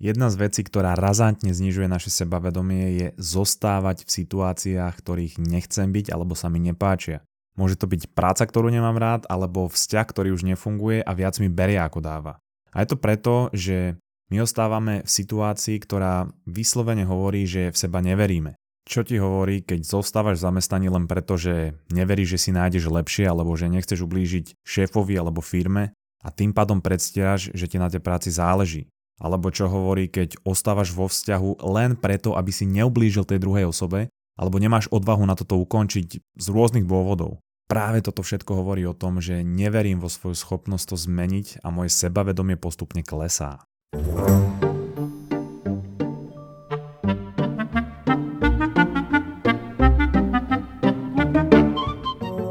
Jedna z vecí, ktorá razantne znižuje naše sebavedomie je zostávať v situáciách, ktorých nechcem byť alebo sa mi nepáčia. Môže to byť práca, ktorú nemám rád, alebo vzťah, ktorý už nefunguje a viac mi berie ako dáva. A je to preto, že my ostávame v situácii, ktorá vyslovene hovorí, že v seba neveríme. Čo ti hovorí, keď zostávaš v zamestnaní len preto, že neveríš, že si nájdeš lepšie, alebo že nechceš ublížiť šéfovi alebo firme a tým pádom predstieraš, že ti na tej práci záleží. Alebo čo hovorí, keď ostávaš vo vzťahu len preto, aby si neublížil tej druhej osobe, alebo nemáš odvahu na toto ukončiť z rôznych dôvodov. Práve toto všetko hovorí o tom, že neverím vo svoju schopnosť to zmeniť a moje sebavedomie postupne klesá.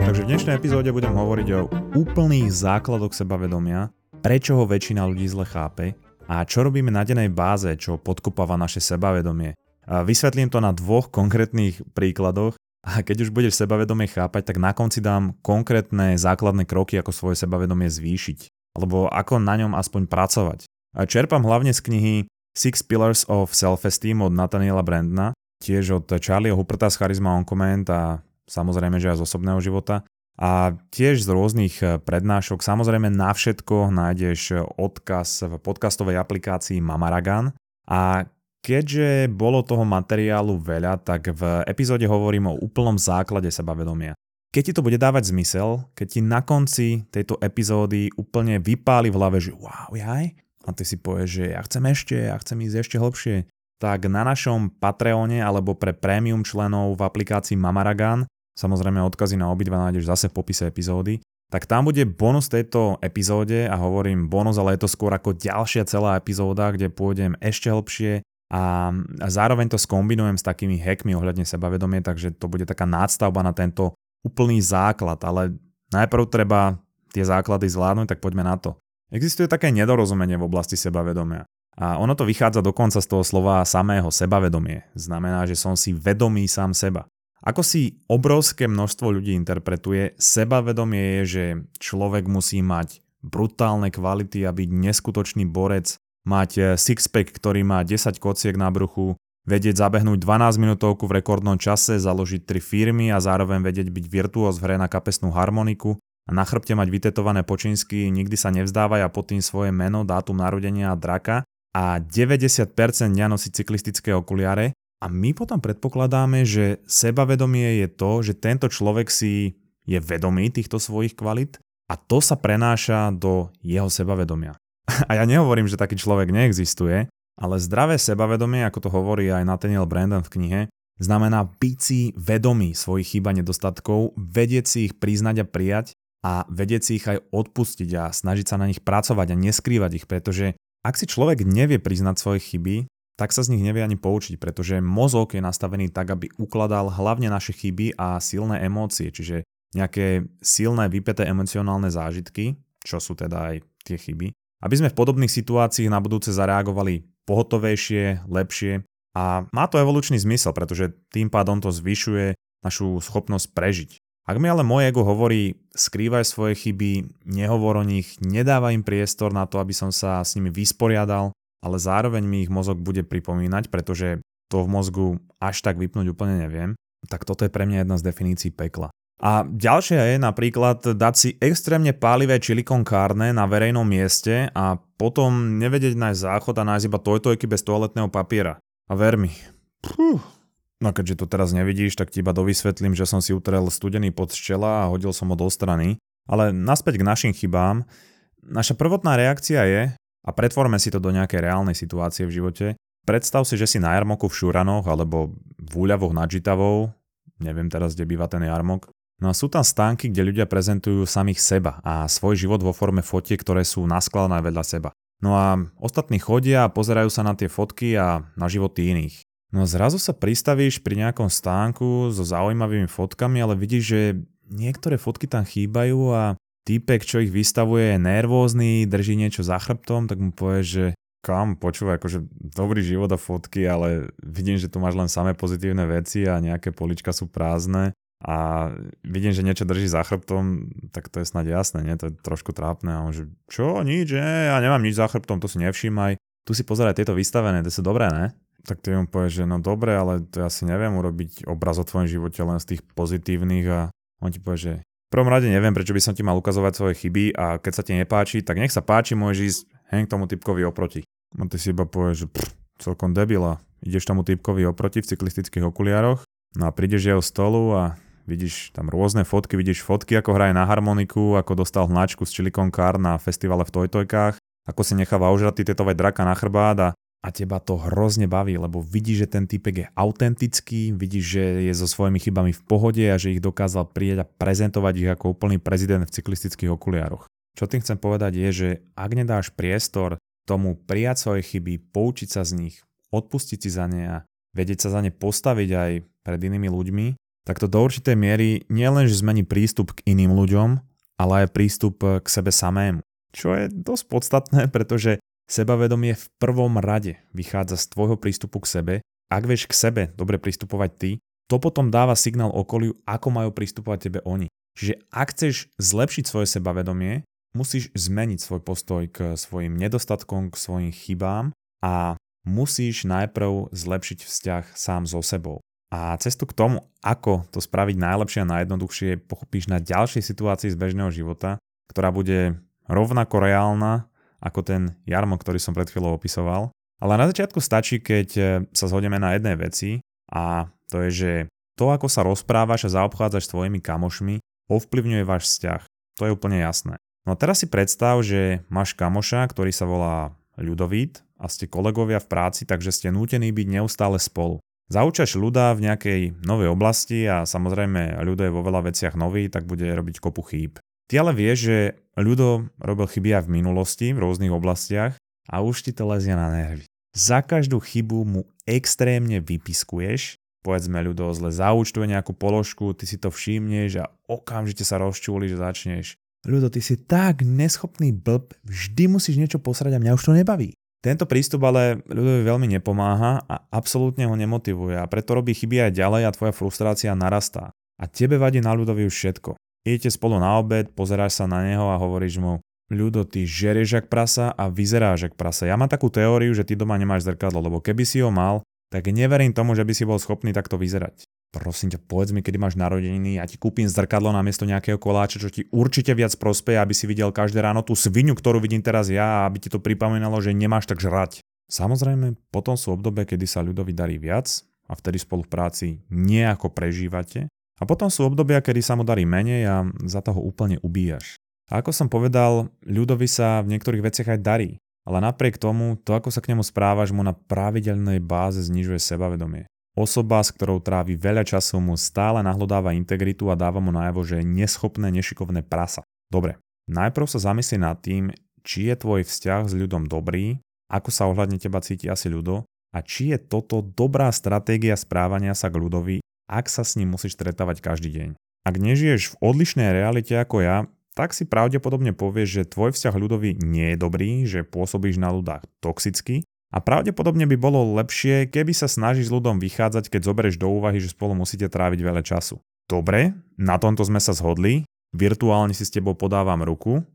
Takže v dnešnej epizóde budem hovoriť o úplných základoch sebavedomia, prečo ho väčšina ľudí zle chápe a čo robíme na dennej báze, čo podkopáva naše sebavedomie. A vysvetlím to na dvoch konkrétnych príkladoch a keď už budeš sebavedomie chápať, tak na konci dám konkrétne základné kroky, ako svoje sebavedomie zvýšiť, alebo ako na ňom aspoň pracovať. A čerpám hlavne z knihy Six Pillars of Self-Esteem od Nathaniela Brandna, tiež od Charlieho Huperta z Charisma on Command a samozrejme, že aj z osobného života a tiež z rôznych eh, prednášok. Samozrejme na všetko nájdeš eh, odkaz v podcastovej aplikácii Mamaragan a keďže bolo toho materiálu veľa, tak v epizóde hovorím o úplnom základe sebavedomia. Keď ti to bude dávať zmysel, keď ti na konci tejto epizódy úplne vypáli v hlave, že wow, jaj, a ty si povieš, že ja chcem ešte, ja chcem ísť ešte hlbšie, tak na našom Patreone alebo pre prémium členov v aplikácii Mamaragan samozrejme odkazy na obidva nájdeš zase v popise epizódy, tak tam bude bonus tejto epizóde a hovorím bonus, ale je to skôr ako ďalšia celá epizóda, kde pôjdem ešte hlbšie a zároveň to skombinujem s takými hackmi ohľadne sebavedomie, takže to bude taká nástavba na tento úplný základ, ale najprv treba tie základy zvládnuť, tak poďme na to. Existuje také nedorozumenie v oblasti sebavedomia. A ono to vychádza dokonca z toho slova samého sebavedomie. Znamená, že som si vedomý sám seba. Ako si obrovské množstvo ľudí interpretuje, sebavedomie je, že človek musí mať brutálne kvality a byť neskutočný borec, mať eh, sixpack, ktorý má 10 kociek na bruchu, vedieť zabehnúť 12 minútovku v rekordnom čase, založiť 3 firmy a zároveň vedieť byť virtuóz v hre na kapesnú harmoniku a na chrbte mať vytetované počinsky, nikdy sa nevzdávaj a pod tým svoje meno, dátum narodenia a draka a 90% dňa nosí cyklistické okuliare a my potom predpokladáme, že sebavedomie je to, že tento človek si je vedomý týchto svojich kvalit a to sa prenáša do jeho sebavedomia. A ja nehovorím, že taký človek neexistuje, ale zdravé sebavedomie, ako to hovorí aj Nathaniel Brandon v knihe, znamená byť si vedomý svojich chýb a nedostatkov, vedieť si ich priznať a prijať a vedieť si ich aj odpustiť a snažiť sa na nich pracovať a neskrývať ich, pretože ak si človek nevie priznať svoje chyby, tak sa z nich nevie ani poučiť, pretože mozog je nastavený tak, aby ukladal hlavne naše chyby a silné emócie, čiže nejaké silné vypeté emocionálne zážitky, čo sú teda aj tie chyby, aby sme v podobných situáciách na budúce zareagovali pohotovejšie, lepšie a má to evolučný zmysel, pretože tým pádom to zvyšuje našu schopnosť prežiť. Ak mi ale moje ego hovorí, skrývaj svoje chyby, nehovor o nich, nedávaj im priestor na to, aby som sa s nimi vysporiadal, ale zároveň mi ich mozog bude pripomínať, pretože to v mozgu až tak vypnúť úplne neviem, tak toto je pre mňa jedna z definícií pekla. A ďalšia je napríklad dať si extrémne pálivé čilikon kárne na verejnom mieste a potom nevedieť nájsť záchod a nájsť iba tojtojky bez toaletného papiera. A ver mi, Puh. no keďže to teraz nevidíš, tak ti iba dovysvetlím, že som si utrel studený pod čela a hodil som ho do strany. Ale naspäť k našim chybám. Naša prvotná reakcia je, a pretvorme si to do nejakej reálnej situácie v živote. Predstav si, že si na jarmoku v Šuranoch alebo v úľavoch nad Žitavou, neviem teraz, kde býva ten jarmok, No a sú tam stánky, kde ľudia prezentujú samých seba a svoj život vo forme fotiek, ktoré sú naskladané vedľa seba. No a ostatní chodia a pozerajú sa na tie fotky a na životy iných. No a zrazu sa pristavíš pri nejakom stánku so zaujímavými fotkami, ale vidíš, že niektoré fotky tam chýbajú a týpek, čo ich vystavuje, je nervózny, drží niečo za chrbtom, tak mu povie, že kam, počúvaj, akože dobrý život a fotky, ale vidím, že tu máš len samé pozitívne veci a nejaké polička sú prázdne a vidím, že niečo drží za chrbtom, tak to je snad jasné, nie? To je trošku trápne. A on že, čo, nič, nie, ja nemám nič za chrbtom, to si nevšímaj. tu si pozeraj tieto vystavené, to sú dobré, ne? Tak ty mu povie, že no dobre, ale to ja si neviem urobiť obraz o tvojom živote len z tých pozitívnych a on ti povie, že prvom rade neviem, prečo by som ti mal ukazovať svoje chyby a keď sa ti nepáči, tak nech sa páči, môžeš ísť hen k tomu typkovi oproti. A ty si iba povieš, že pff, celkom debila. Ideš tomu typkovi oproti v cyklistických okuliároch, no a prídeš jeho stolu a vidíš tam rôzne fotky, vidíš fotky, ako hraje na harmoniku, ako dostal hnačku z Silicon Car na festivale v Tojtojkách, ako si necháva ožratý tetovať draka na chrbát a, a teba to hrozne baví, lebo vidíš, že ten typek je autentický, vidíš, že je so svojimi chybami v pohode a že ich dokázal prijať a prezentovať ich ako úplný prezident v cyklistických okuliároch. Čo tým chcem povedať je, že ak nedáš priestor tomu prijať svoje chyby, poučiť sa z nich, odpustiť si za ne a vedieť sa za ne postaviť aj pred inými ľuďmi, tak to do určitej miery nielen, že zmení prístup k iným ľuďom, ale aj prístup k sebe samému. Čo je dosť podstatné, pretože sebavedomie v prvom rade vychádza z tvojho prístupu k sebe. Ak vieš k sebe dobre pristupovať ty, to potom dáva signál okoliu, ako majú pristupovať tebe oni. Čiže ak chceš zlepšiť svoje sebavedomie, musíš zmeniť svoj postoj k svojim nedostatkom, k svojim chybám a musíš najprv zlepšiť vzťah sám so sebou. A cestu k tomu, ako to spraviť najlepšie a najjednoduchšie, pochopíš na ďalšej situácii z bežného života, ktorá bude rovnako reálna ako ten jarmo, ktorý som pred chvíľou opisoval. Ale na začiatku stačí, keď e, sa zhodneme na jednej veci a to je, že to, ako sa rozprávaš a zaobchádzaš s tvojimi kamošmi, ovplyvňuje váš vzťah. To je úplne jasné. No a teraz si predstav, že máš kamoša, ktorý sa volá Ľudovít a ste kolegovia v práci, takže ste nútení byť neustále spolu. Zaučaš ľuda v nejakej novej oblasti a samozrejme ľudo je vo veľa veciach nový, tak bude robiť kopu chýb. Ty ale vieš, že ľudo robil chyby aj v minulosti v rôznych oblastiach a už ti to lezie na nervy. Za každú chybu mu extrémne vypiskuješ, povedzme ľudo zle zaúčtuje nejakú položku, ty si to všimneš a okamžite sa rozčúli, že začneš. Ľudo, ty si tak neschopný blb, vždy musíš niečo posrať a mňa už to nebaví. Tento prístup ale ľudovi veľmi nepomáha a absolútne ho nemotivuje a preto robí chyby aj ďalej a tvoja frustrácia narastá. A tebe vadí na ľudovi už všetko. Idete spolu na obed, pozeráš sa na neho a hovoríš mu, ľudo, ty žerieš jak prasa a vyzeráš jak prasa. Ja mám takú teóriu, že ty doma nemáš zrkadlo, lebo keby si ho mal, tak neverím tomu, že by si bol schopný takto vyzerať. Prosím ťa, povedz mi, kedy máš narodeniny, ja ti kúpim zrkadlo namiesto nejakého koláča, čo ti určite viac prospeje, aby si videl každé ráno tú svinu, ktorú vidím teraz ja a aby ti to pripomínalo, že nemáš tak žrať. Samozrejme, potom sú obdobie, kedy sa ľudovi darí viac a vtedy spolu v práci nejako prežívate a potom sú obdobia, kedy sa mu darí menej a za toho úplne ubíjaš. A ako som povedal, ľudovi sa v niektorých veciach aj darí, ale napriek tomu, to ako sa k nemu správaš mu na pravidelnej báze znižuje sebavedomie. Osoba, s ktorou trávi veľa času, mu stále nahlodáva integritu a dáva mu najavo, že je neschopné, nešikovné prasa. Dobre, najprv sa zamyslí nad tým, či je tvoj vzťah s ľudom dobrý, ako sa ohľadne teba cíti asi ľudo a či je toto dobrá stratégia správania sa k ľudovi ak sa s ním musíš stretávať každý deň. Ak nežiješ v odlišnej realite ako ja, tak si pravdepodobne povieš, že tvoj vzťah ľudový nie je dobrý, že pôsobíš na ľudách toxicky a pravdepodobne by bolo lepšie, keby sa snažíš s ľudom vychádzať, keď zoberieš do úvahy, že spolu musíte tráviť veľa času. Dobre, na tomto sme sa zhodli, virtuálne si s tebou podávam ruku.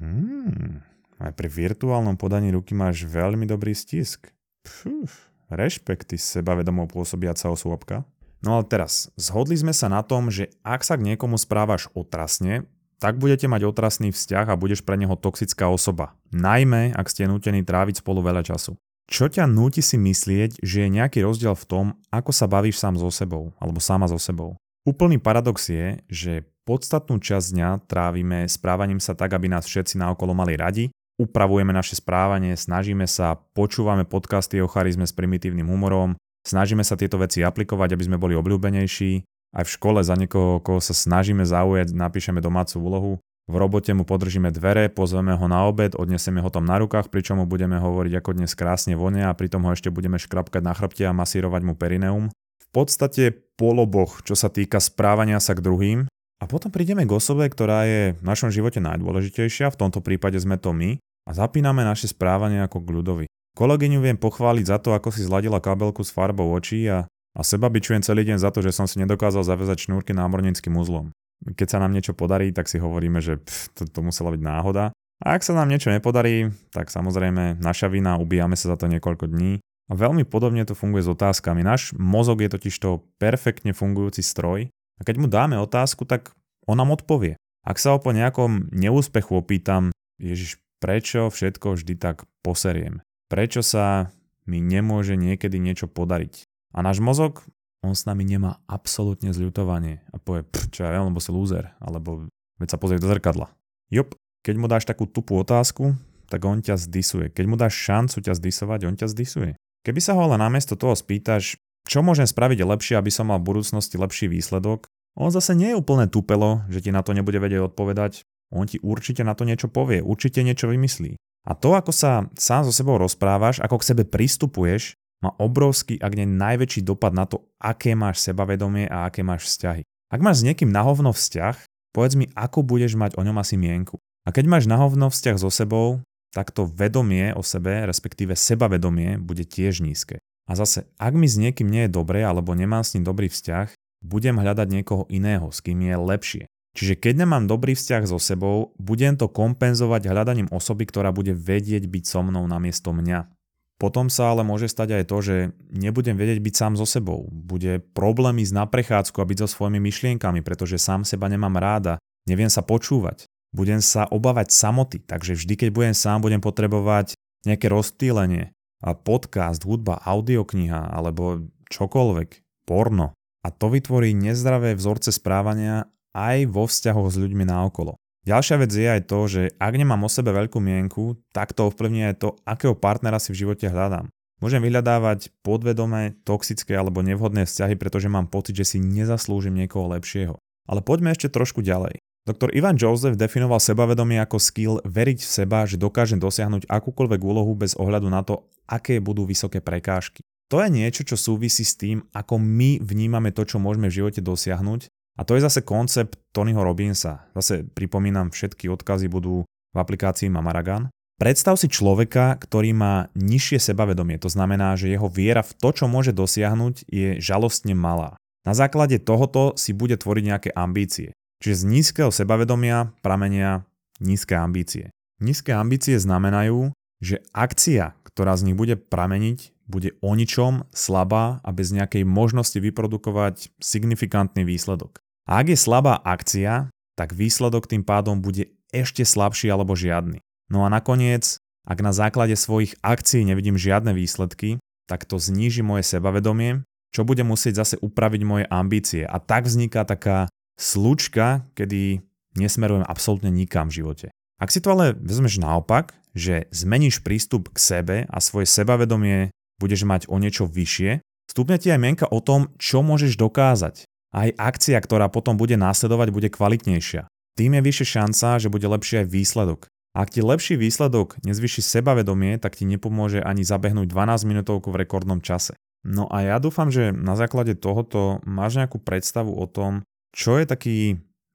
Hmm, aj pri virtuálnom podaní ruky máš veľmi dobrý stisk. Puf, rešpekty sebavedomou pôsobiaca osôbka. No ale teraz, zhodli sme sa na tom, že ak sa k niekomu správaš otrasne, tak budete mať otrasný vzťah a budeš pre neho toxická osoba. Najmä, ak ste nutení tráviť spolu veľa času. Čo ťa núti si myslieť, že je nejaký rozdiel v tom, ako sa bavíš sám so sebou, alebo sama so sebou? Úplný paradox je, že podstatnú časť dňa trávime správaním sa tak, aby nás všetci naokolo mali radi, upravujeme naše správanie, snažíme sa, počúvame podcasty o charizme s primitívnym humorom, Snažíme sa tieto veci aplikovať, aby sme boli obľúbenejší. Aj v škole za niekoho, koho sa snažíme zaujať, napíšeme domácu úlohu. V robote mu podržíme dvere, pozveme ho na obed, odnesieme ho tam na rukách, pričom mu budeme hovoriť, ako dnes krásne vonia a pritom ho ešte budeme škrapkať na chrbte a masírovať mu perineum. V podstate poloboch, čo sa týka správania sa k druhým. A potom prídeme k osobe, ktorá je v našom živote najdôležitejšia, v tomto prípade sme to my, a zapíname naše správanie ako k ľudovi. Kolegyňu viem pochváliť za to, ako si zladila kabelku s farbou očí a, a seba bičujem celý deň za to, že som si nedokázal zavezať šnúrky námornickým uzlom. Keď sa nám niečo podarí, tak si hovoríme, že pff, to, to musela byť náhoda. A ak sa nám niečo nepodarí, tak samozrejme naša vina, ubíjame sa za to niekoľko dní. A veľmi podobne to funguje s otázkami. Náš mozog je totiž to perfektne fungujúci stroj a keď mu dáme otázku, tak on nám odpovie. Ak sa ho po nejakom neúspechu opýtam, Ježiš, prečo všetko vždy tak poseriem? Prečo sa mi nemôže niekedy niečo podariť? A náš mozog, on s nami nemá absolútne zľutovanie a povie, čo ja viem, lebo si lúzer, alebo veď sa pozrie do zrkadla. Jop, keď mu dáš takú tupú otázku, tak on ťa zdisuje. Keď mu dáš šancu ťa zdisovať, on ťa zdisuje. Keby sa ho ale namiesto toho spýtaš, čo môžem spraviť lepšie, aby som mal v budúcnosti lepší výsledok, on zase nie je úplne tupelo, že ti na to nebude vedieť odpovedať. On ti určite na to niečo povie, určite niečo vymyslí. A to, ako sa sám so sebou rozprávaš, ako k sebe pristupuješ, má obrovský, ak nie najväčší dopad na to, aké máš sebavedomie a aké máš vzťahy. Ak máš s niekým nahovno vzťah, povedz mi, ako budeš mať o ňom asi mienku. A keď máš nahovno vzťah so sebou, tak to vedomie o sebe, respektíve sebavedomie, bude tiež nízke. A zase, ak mi s niekým nie je dobre alebo nemám s ním dobrý vzťah, budem hľadať niekoho iného, s kým je lepšie. Čiže keď nemám dobrý vzťah so sebou, budem to kompenzovať hľadaním osoby, ktorá bude vedieť byť so mnou namiesto mňa. Potom sa ale môže stať aj to, že nebudem vedieť byť sám so sebou. Bude problém ísť na prechádzku a byť so svojimi myšlienkami, pretože sám seba nemám ráda, neviem sa počúvať budem sa obávať samoty, takže vždy, keď budem sám, budem potrebovať nejaké rozptýlenie, a podcast, hudba, audiokniha alebo čokoľvek, porno. A to vytvorí nezdravé vzorce správania aj vo vzťahoch s ľuďmi naokolo. Ďalšia vec je aj to, že ak nemám o sebe veľkú mienku, tak to ovplyvní aj to, akého partnera si v živote hľadám. Môžem vyhľadávať podvedomé, toxické alebo nevhodné vzťahy, pretože mám pocit, že si nezaslúžim niekoho lepšieho. Ale poďme ešte trošku ďalej. Doktor Ivan Joseph definoval sebavedomie ako skill veriť v seba, že dokážem dosiahnuť akúkoľvek úlohu bez ohľadu na to, aké budú vysoké prekážky. To je niečo, čo súvisí s tým, ako my vnímame to, čo môžeme v živote dosiahnuť. A to je zase koncept Tonyho Robinsa. Zase pripomínam, všetky odkazy budú v aplikácii Mamaragan. Predstav si človeka, ktorý má nižšie sebavedomie, to znamená, že jeho viera v to, čo môže dosiahnuť, je žalostne malá. Na základe tohoto si bude tvoriť nejaké ambície. Čiže z nízkeho sebavedomia pramenia nízke ambície. Nízke ambície znamenajú, že akcia, ktorá z nich bude prameniť, bude o ničom, slabá a bez nejakej možnosti vyprodukovať signifikantný výsledok. A ak je slabá akcia, tak výsledok tým pádom bude ešte slabší alebo žiadny. No a nakoniec, ak na základe svojich akcií nevidím žiadne výsledky, tak to zníži moje sebavedomie, čo bude musieť zase upraviť moje ambície. A tak vzniká taká slučka, kedy nesmerujem absolútne nikam v živote. Ak si to ale vezmeš naopak, že zmeníš prístup k sebe a svoje sebavedomie budeš mať o niečo vyššie, stúpne ti aj mienka o tom, čo môžeš dokázať. Aj akcia, ktorá potom bude následovať, bude kvalitnejšia. Tým je vyššia šanca, že bude lepší aj výsledok. Ak ti lepší výsledok nezvyši sebavedomie, tak ti nepomôže ani zabehnúť 12 minútovku v rekordnom čase. No a ja dúfam, že na základe tohoto máš nejakú predstavu o tom, čo je taký,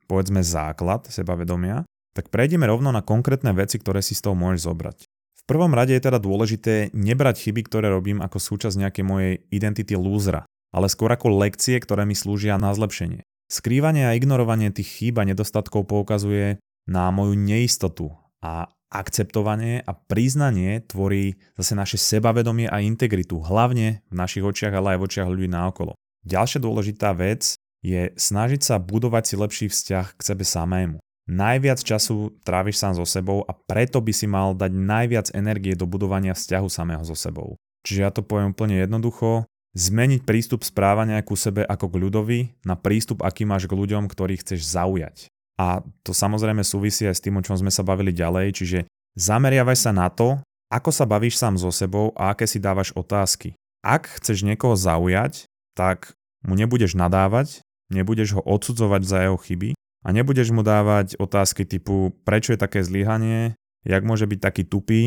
povedzme, základ sebavedomia, tak prejdeme rovno na konkrétne veci, ktoré si z toho môžeš zobrať. V prvom rade je teda dôležité nebrať chyby, ktoré robím ako súčasť nejakej mojej identity lúzra, ale skôr ako lekcie, ktoré mi slúžia na zlepšenie. Skrývanie a ignorovanie tých chýb a nedostatkov poukazuje na moju neistotu a akceptovanie a priznanie tvorí zase naše sebavedomie a integritu, hlavne v našich očiach, ale aj v očiach ľudí naokolo. Ďalšia dôležitá vec je snažiť sa budovať si lepší vzťah k sebe samému. Najviac času tráviš sám so sebou a preto by si mal dať najviac energie do budovania vzťahu samého so sebou. Čiže ja to poviem úplne jednoducho, zmeniť prístup správania ku sebe ako k ľudovi na prístup, aký máš k ľuďom, ktorých chceš zaujať. A to samozrejme súvisí aj s tým, o čom sme sa bavili ďalej, čiže zameriavaj sa na to, ako sa bavíš sám so sebou a aké si dávaš otázky. Ak chceš niekoho zaujať, tak mu nebudeš nadávať, nebudeš ho odsudzovať za jeho chyby a nebudeš mu dávať otázky typu prečo je také zlyhanie, jak môže byť taký tupý,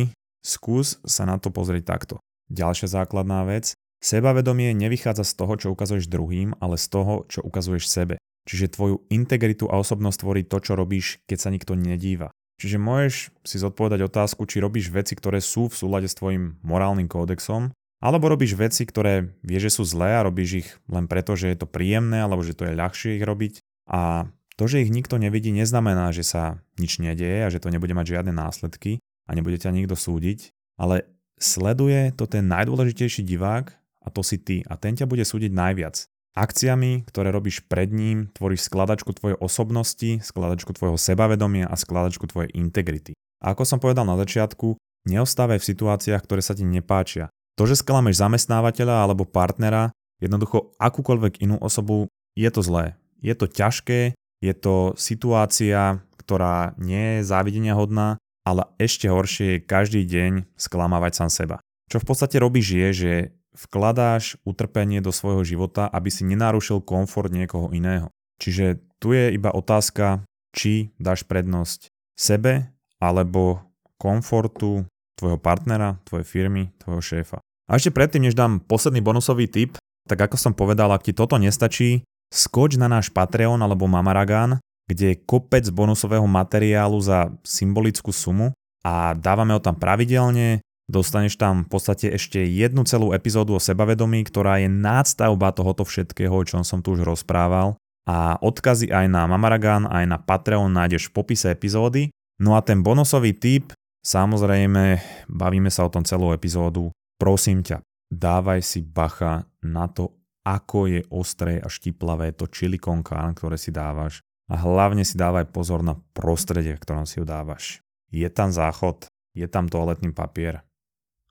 skús sa na to pozrieť takto. Ďalšia základná vec, sebavedomie nevychádza z toho, čo ukazuješ druhým, ale z toho, čo ukazuješ sebe. Čiže tvoju integritu a osobnosť tvorí to, čo robíš, keď sa nikto nedíva. Čiže môžeš si zodpovedať otázku, či robíš veci, ktoré sú v súlade s tvojim morálnym kódexom, alebo robíš veci, ktoré vieš, že sú zlé a robíš ich len preto, že je to príjemné alebo že to je ľahšie ich robiť. A To, že ich nikto nevidí, neznamená, že sa nič nedieje a že to nebude mať žiadne následky a nebude ťa nikto súdiť, ale sleduje to ten najdôležitejší divák a to si ty a ten ťa bude súdiť najviac. Akciami, ktoré robíš pred ním, tvoríš skladačku tvojej osobnosti, skladačku tvojho sebavedomia a skladačku tvojej integrity. A ako som povedal na začiatku, neostávaj v situáciách, ktoré sa ti nepáčia. To, že sklameš zamestnávateľa alebo partnera, jednoducho akúkoľvek inú osobu, je to zlé. Je to ťažké, je to situácia, ktorá nie je závidenia hodná, ale ešte horšie je každý deň sklamávať sám seba. Čo v podstate robíš je, že vkladáš utrpenie do svojho života, aby si nenarušil komfort niekoho iného. Čiže tu je iba otázka, či dáš prednosť sebe alebo komfortu tvojho partnera, tvojej firmy, tvojho šéfa. A ešte predtým, než dám posledný bonusový tip, tak ako som povedal, ak ti toto nestačí, skoč na náš Patreon alebo Mamaragán, kde je kopec bonusového materiálu za symbolickú sumu a dávame ho tam pravidelne, Dostaneš tam v podstate ešte jednu celú epizódu o sebavedomí, ktorá je nádstavba tohoto všetkého, o čom som tu už rozprával. A odkazy aj na Mamaragan, aj na Patreon nájdeš v popise epizódy. No a ten bonusový tip, samozrejme, bavíme sa o tom celú epizódu. Prosím ťa, dávaj si bacha na to, ako je ostré a štiplavé to chili con ktoré si dávaš. A hlavne si dávaj pozor na prostredie, v ktorom si ju dávaš. Je tam záchod, je tam toaletný papier,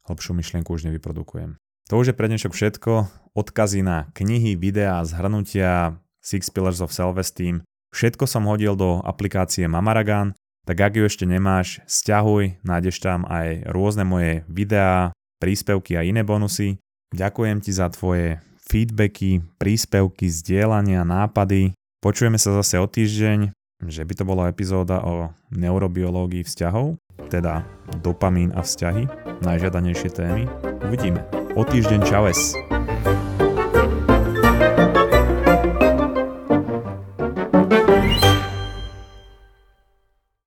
Hlbšiu myšlienku už nevyprodukujem. To už je pre dnešok všetko. Odkazy na knihy, videá, zhrnutia Six Pillars of Self-Esteem. Všetko som hodil do aplikácie Mamaragan, tak ak ju ešte nemáš, stiahuj, nájdeš tam aj rôzne moje videá, príspevky a iné bonusy. Ďakujem ti za tvoje feedbacky, príspevky, zdieľania, nápady. Počujeme sa zase o týždeň, že by to bola epizóda o neurobiológii vzťahov teda dopamín a vzťahy, najžiadanejšie témy. Uvidíme. O týždeň čaves.